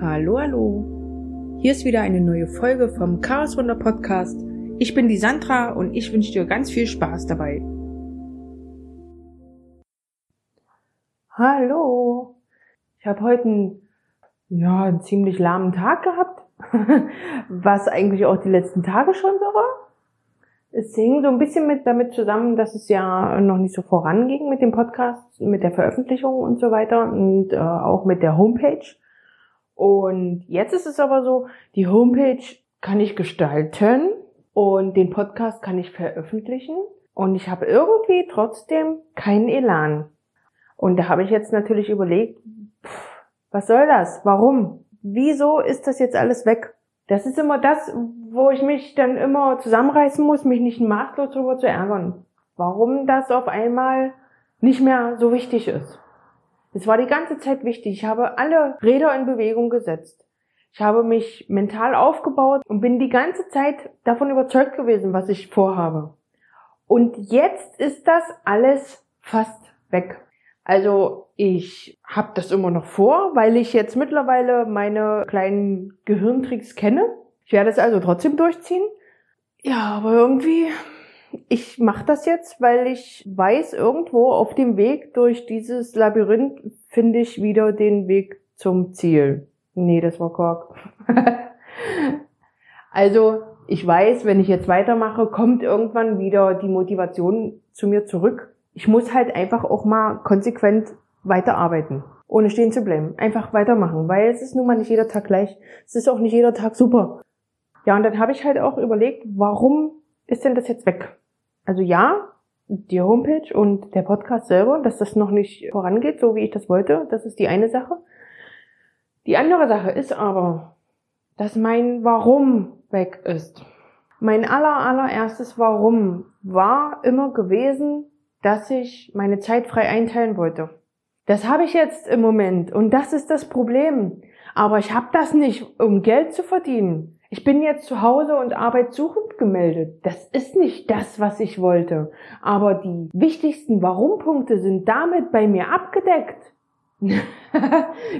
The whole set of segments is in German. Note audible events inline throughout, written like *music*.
Hallo, hallo. Hier ist wieder eine neue Folge vom Chaos Wunder Podcast. Ich bin die Sandra und ich wünsche dir ganz viel Spaß dabei. Hallo. Ich habe heute einen, ja, einen ziemlich lahmen Tag gehabt, *laughs* was eigentlich auch die letzten Tage schon so war. Es hing so ein bisschen mit damit zusammen, dass es ja noch nicht so voranging mit dem Podcast, mit der Veröffentlichung und so weiter und äh, auch mit der Homepage. Und jetzt ist es aber so, die Homepage kann ich gestalten und den Podcast kann ich veröffentlichen und ich habe irgendwie trotzdem keinen Elan. Und da habe ich jetzt natürlich überlegt, pff, was soll das? Warum? Wieso ist das jetzt alles weg? Das ist immer das, wo ich mich dann immer zusammenreißen muss, mich nicht maßlos darüber zu ärgern. Warum das auf einmal nicht mehr so wichtig ist. Es war die ganze Zeit wichtig. Ich habe alle Räder in Bewegung gesetzt. Ich habe mich mental aufgebaut und bin die ganze Zeit davon überzeugt gewesen, was ich vorhabe. Und jetzt ist das alles fast weg. Also ich habe das immer noch vor, weil ich jetzt mittlerweile meine kleinen Gehirntricks kenne. Ich werde es also trotzdem durchziehen. Ja, aber irgendwie ich mache das jetzt, weil ich weiß, irgendwo auf dem Weg durch dieses Labyrinth finde ich wieder den Weg zum Ziel. Nee, das war Kork. *laughs* also, ich weiß, wenn ich jetzt weitermache, kommt irgendwann wieder die Motivation zu mir zurück. Ich muss halt einfach auch mal konsequent weiterarbeiten, ohne stehen zu bleiben. Einfach weitermachen, weil es ist nun mal nicht jeder Tag gleich. Es ist auch nicht jeder Tag super. Ja, und dann habe ich halt auch überlegt, warum ist denn das jetzt weg? Also ja, die Homepage und der Podcast selber, dass das noch nicht vorangeht, so wie ich das wollte, das ist die eine Sache. Die andere Sache ist aber, dass mein Warum weg ist. Mein aller, allererstes Warum war immer gewesen, dass ich meine Zeit frei einteilen wollte. Das habe ich jetzt im Moment und das ist das Problem. Aber ich habe das nicht, um Geld zu verdienen. Ich bin jetzt zu Hause und arbeitssuchend gemeldet. Das ist nicht das, was ich wollte. Aber die wichtigsten Warum-Punkte sind damit bei mir abgedeckt. *laughs*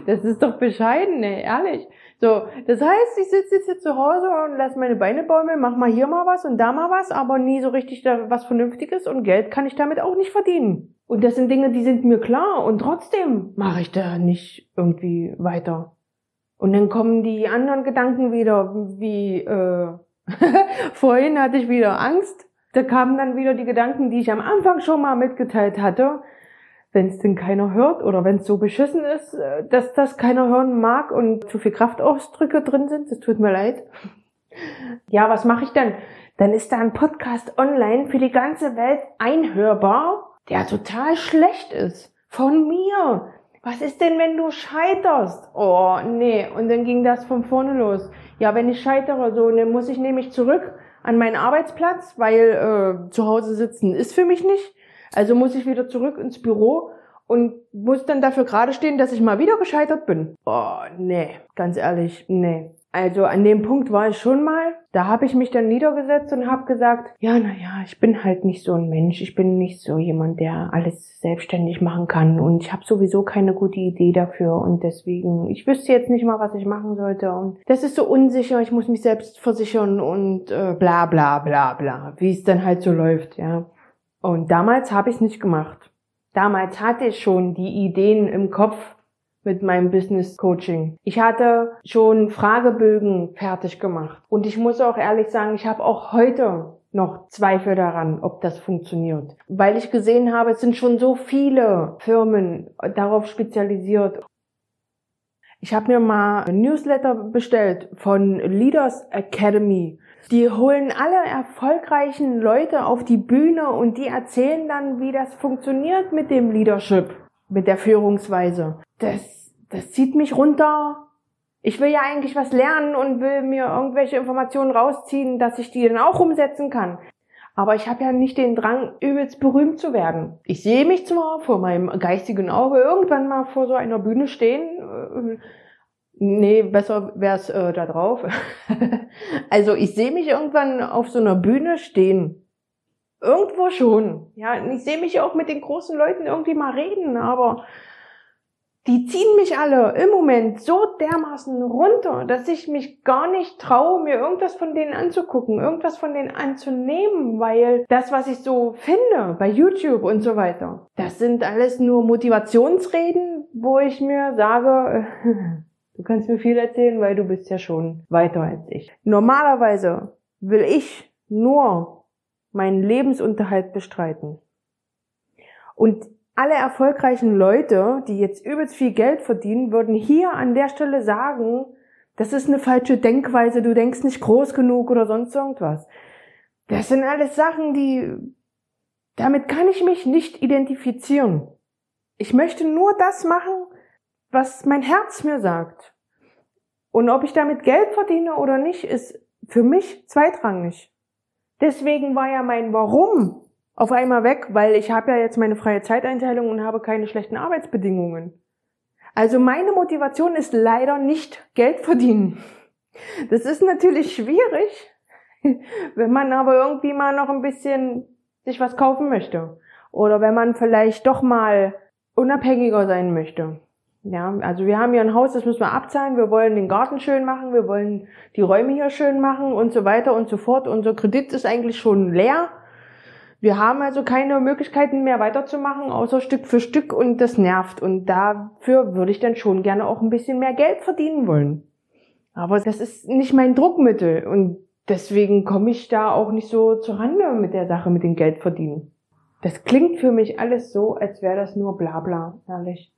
das ist doch bescheiden, ey, ehrlich. So, das heißt, ich sitze jetzt hier zu Hause und lasse meine Beine bäumeln, mach mal hier mal was und da mal was, aber nie so richtig da was Vernünftiges und Geld kann ich damit auch nicht verdienen. Und das sind Dinge, die sind mir klar und trotzdem mache ich da nicht irgendwie weiter. Und dann kommen die anderen Gedanken wieder, wie äh, *laughs* vorhin hatte ich wieder Angst. Da kamen dann wieder die Gedanken, die ich am Anfang schon mal mitgeteilt hatte. Wenn es denn keiner hört oder wenn es so beschissen ist, äh, dass das keiner hören mag und zu viel Kraftausdrücke drin sind, das tut mir leid. *laughs* Ja, was mache ich dann? Dann ist da ein Podcast online für die ganze Welt einhörbar, der total schlecht ist. Von mir was ist denn, wenn du scheiterst? Oh, nee. Und dann ging das von vorne los. Ja, wenn ich scheitere, so, dann muss ich nämlich zurück an meinen Arbeitsplatz, weil äh, zu Hause sitzen ist für mich nicht. Also muss ich wieder zurück ins Büro und muss dann dafür gerade stehen, dass ich mal wieder gescheitert bin. Oh, nee, ganz ehrlich, nee. Also an dem Punkt war ich schon mal. Da habe ich mich dann niedergesetzt und habe gesagt, ja, naja, ich bin halt nicht so ein Mensch. Ich bin nicht so jemand, der alles selbstständig machen kann. Und ich habe sowieso keine gute Idee dafür. Und deswegen, ich wüsste jetzt nicht mal, was ich machen sollte. Und das ist so unsicher. Ich muss mich selbst versichern und äh, bla bla bla bla. Wie es dann halt so läuft, ja. Und damals habe ich es nicht gemacht. Damals hatte ich schon die Ideen im Kopf, mit meinem Business Coaching. Ich hatte schon Fragebögen fertig gemacht. Und ich muss auch ehrlich sagen, ich habe auch heute noch Zweifel daran, ob das funktioniert. Weil ich gesehen habe, es sind schon so viele Firmen darauf spezialisiert. Ich habe mir mal ein Newsletter bestellt von Leaders Academy. Die holen alle erfolgreichen Leute auf die Bühne und die erzählen dann, wie das funktioniert mit dem Leadership mit der Führungsweise. Das, das zieht mich runter. Ich will ja eigentlich was lernen und will mir irgendwelche Informationen rausziehen, dass ich die dann auch umsetzen kann. Aber ich habe ja nicht den Drang, übelst berühmt zu werden. Ich sehe mich zwar vor meinem geistigen Auge irgendwann mal vor so einer Bühne stehen. Nee, besser wär's äh, da drauf. *laughs* also ich sehe mich irgendwann auf so einer Bühne stehen Irgendwo schon. Ja, ich sehe mich auch mit den großen Leuten irgendwie mal reden, aber die ziehen mich alle im Moment so dermaßen runter, dass ich mich gar nicht traue, mir irgendwas von denen anzugucken, irgendwas von denen anzunehmen, weil das, was ich so finde bei YouTube und so weiter, das sind alles nur Motivationsreden, wo ich mir sage, *laughs* du kannst mir viel erzählen, weil du bist ja schon weiter als ich. Normalerweise will ich nur meinen Lebensunterhalt bestreiten. Und alle erfolgreichen Leute, die jetzt übelst viel Geld verdienen, würden hier an der Stelle sagen, das ist eine falsche Denkweise, du denkst nicht groß genug oder sonst irgendwas. Das sind alles Sachen, die, damit kann ich mich nicht identifizieren. Ich möchte nur das machen, was mein Herz mir sagt. Und ob ich damit Geld verdiene oder nicht, ist für mich zweitrangig. Deswegen war ja mein Warum auf einmal weg, weil ich habe ja jetzt meine freie Zeiteinteilung und habe keine schlechten Arbeitsbedingungen. Also meine Motivation ist leider nicht Geld verdienen. Das ist natürlich schwierig, *laughs* wenn man aber irgendwie mal noch ein bisschen sich was kaufen möchte. Oder wenn man vielleicht doch mal unabhängiger sein möchte. Ja, also wir haben hier ein Haus, das müssen wir abzahlen. Wir wollen den Garten schön machen, wir wollen die Räume hier schön machen und so weiter und so fort. Unser Kredit ist eigentlich schon leer. Wir haben also keine Möglichkeiten mehr weiterzumachen, außer Stück für Stück und das nervt. Und dafür würde ich dann schon gerne auch ein bisschen mehr Geld verdienen wollen. Aber das ist nicht mein Druckmittel und deswegen komme ich da auch nicht so zur Rande mit der Sache mit dem Geld verdienen. Das klingt für mich alles so, als wäre das nur Blabla, ehrlich.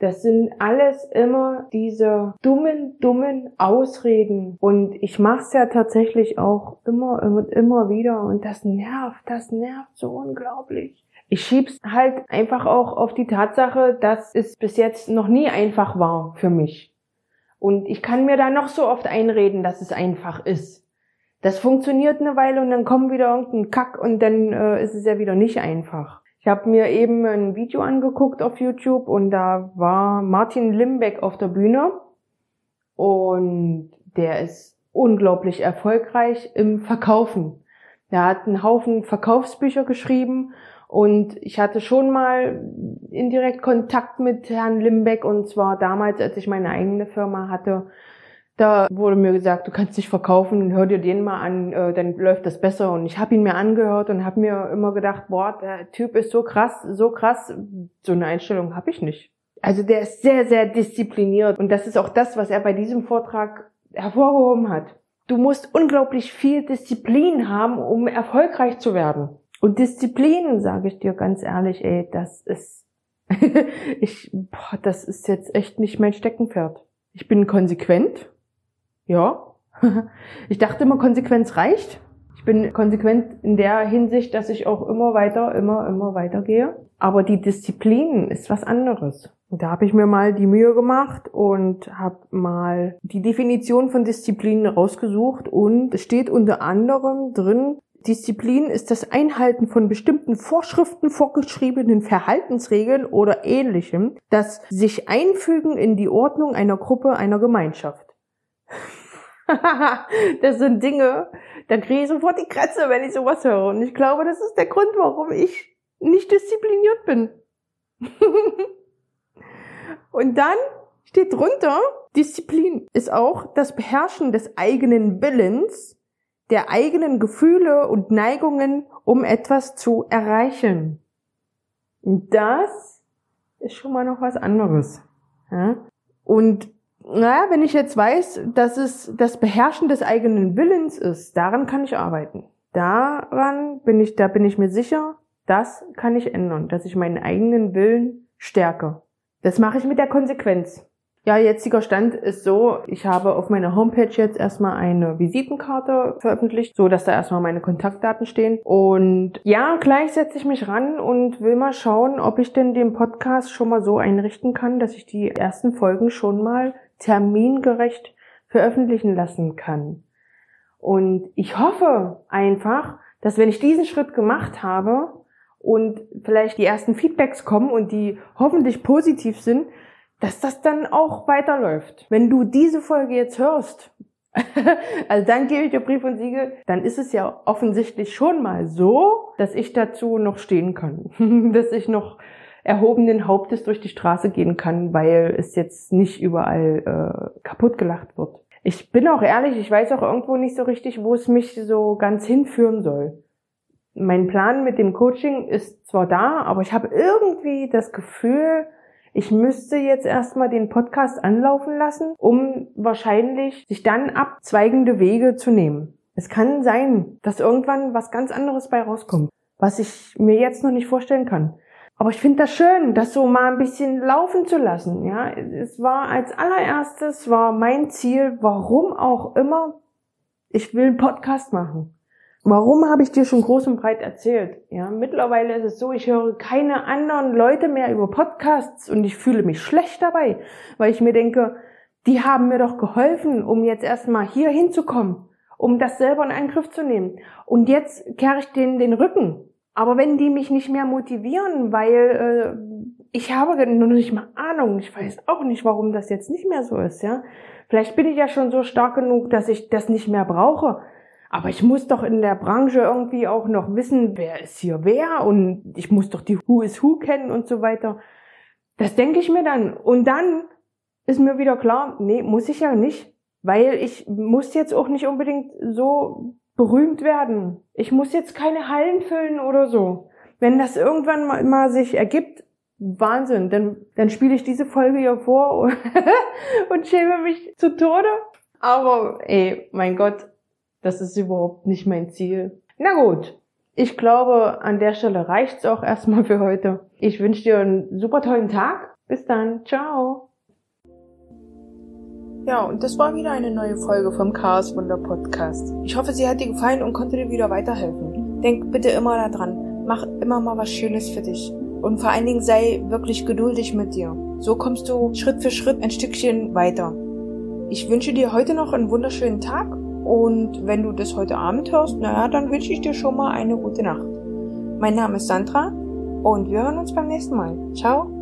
Das sind alles immer diese dummen, dummen Ausreden. Und ich mache es ja tatsächlich auch immer und immer wieder. Und das nervt, das nervt so unglaublich. Ich schieb's halt einfach auch auf die Tatsache, dass es bis jetzt noch nie einfach war für mich. Und ich kann mir da noch so oft einreden, dass es einfach ist. Das funktioniert eine Weile und dann kommt wieder irgendein Kack und dann äh, ist es ja wieder nicht einfach. Ich habe mir eben ein Video angeguckt auf YouTube und da war Martin Limbeck auf der Bühne und der ist unglaublich erfolgreich im Verkaufen. Er hat einen Haufen Verkaufsbücher geschrieben und ich hatte schon mal indirekt Kontakt mit Herrn Limbeck und zwar damals, als ich meine eigene Firma hatte, da wurde mir gesagt, du kannst dich verkaufen, hör dir den mal an, äh, dann läuft das besser. Und ich habe ihn mir angehört und habe mir immer gedacht, boah, der Typ ist so krass, so krass. So eine Einstellung habe ich nicht. Also der ist sehr, sehr diszipliniert. Und das ist auch das, was er bei diesem Vortrag hervorgehoben hat. Du musst unglaublich viel Disziplin haben, um erfolgreich zu werden. Und Disziplin, sage ich dir ganz ehrlich, ey, das ist, *laughs* ich, boah, das ist jetzt echt nicht mein Steckenpferd. Ich bin konsequent, ja. *laughs* ich dachte immer, Konsequenz reicht. Ich bin konsequent in der Hinsicht, dass ich auch immer weiter, immer, immer weiter gehe. Aber die Disziplin ist was anderes. Da habe ich mir mal die Mühe gemacht und habe mal die Definition von Disziplin rausgesucht und es steht unter anderem drin, Disziplin ist das Einhalten von bestimmten Vorschriften, vorgeschriebenen Verhaltensregeln oder ähnlichem, das sich einfügen in die Ordnung einer Gruppe, einer Gemeinschaft. *laughs* das sind Dinge, da kriege ich sofort die Kratze, wenn ich sowas höre. Und ich glaube, das ist der Grund, warum ich nicht diszipliniert bin. *laughs* Und dann steht drunter, Disziplin ist auch das Beherrschen des eigenen Willens, der eigenen Gefühle und Neigungen, um etwas zu erreichen. Und das ist schon mal noch was anderes. Und naja, wenn ich jetzt weiß, dass es das Beherrschen des eigenen Willens ist, daran kann ich arbeiten. Daran bin ich, da bin ich mir sicher, das kann ich ändern, dass ich meinen eigenen Willen stärke. Das mache ich mit der Konsequenz. Ja, jetziger Stand ist so, ich habe auf meiner Homepage jetzt erstmal eine Visitenkarte veröffentlicht, so dass da erstmal meine Kontaktdaten stehen. Und ja, gleich setze ich mich ran und will mal schauen, ob ich denn den Podcast schon mal so einrichten kann, dass ich die ersten Folgen schon mal termingerecht veröffentlichen lassen kann. Und ich hoffe einfach, dass wenn ich diesen Schritt gemacht habe und vielleicht die ersten Feedbacks kommen und die hoffentlich positiv sind, dass das dann auch weiterläuft. Wenn du diese Folge jetzt hörst, *laughs* also dann gebe ich dir Brief und Siegel, dann ist es ja offensichtlich schon mal so, dass ich dazu noch stehen kann, *laughs* dass ich noch erhobenen Hauptes durch die Straße gehen kann, weil es jetzt nicht überall äh, kaputt gelacht wird. Ich bin auch ehrlich, ich weiß auch irgendwo nicht so richtig, wo es mich so ganz hinführen soll. Mein Plan mit dem Coaching ist zwar da, aber ich habe irgendwie das Gefühl, ich müsste jetzt erstmal den Podcast anlaufen lassen, um wahrscheinlich sich dann abzweigende Wege zu nehmen. Es kann sein, dass irgendwann was ganz anderes bei rauskommt, was ich mir jetzt noch nicht vorstellen kann. Aber ich finde das schön, das so mal ein bisschen laufen zu lassen. Ja, es war als allererstes war mein Ziel, warum auch immer, ich will einen Podcast machen. Warum habe ich dir schon groß und breit erzählt? Ja, mittlerweile ist es so, ich höre keine anderen Leute mehr über Podcasts und ich fühle mich schlecht dabei, weil ich mir denke, die haben mir doch geholfen, um jetzt erstmal hier hinzukommen, um das selber in Angriff zu nehmen. Und jetzt kehre ich denen den Rücken. Aber wenn die mich nicht mehr motivieren, weil äh, ich habe noch nicht mal Ahnung, ich weiß auch nicht, warum das jetzt nicht mehr so ist, ja. Vielleicht bin ich ja schon so stark genug, dass ich das nicht mehr brauche. Aber ich muss doch in der Branche irgendwie auch noch wissen, wer ist hier wer und ich muss doch die Who is Who kennen und so weiter. Das denke ich mir dann. Und dann ist mir wieder klar, nee, muss ich ja nicht. Weil ich muss jetzt auch nicht unbedingt so berühmt werden. Ich muss jetzt keine Hallen füllen oder so. Wenn das irgendwann mal, mal sich ergibt, Wahnsinn, dann, dann spiele ich diese Folge hier vor *laughs* und schäme mich zu Tode. Aber ey, mein Gott, das ist überhaupt nicht mein Ziel. Na gut. Ich glaube, an der Stelle reicht's auch erstmal für heute. Ich wünsche dir einen super tollen Tag. Bis dann. Ciao. Ja, und das war wieder eine neue Folge vom Chaos Wunder Podcast. Ich hoffe, sie hat dir gefallen und konnte dir wieder weiterhelfen. Denk bitte immer daran, mach immer mal was Schönes für dich. Und vor allen Dingen sei wirklich geduldig mit dir. So kommst du Schritt für Schritt ein Stückchen weiter. Ich wünsche dir heute noch einen wunderschönen Tag und wenn du das heute Abend hörst, naja, dann wünsche ich dir schon mal eine gute Nacht. Mein Name ist Sandra und wir hören uns beim nächsten Mal. Ciao.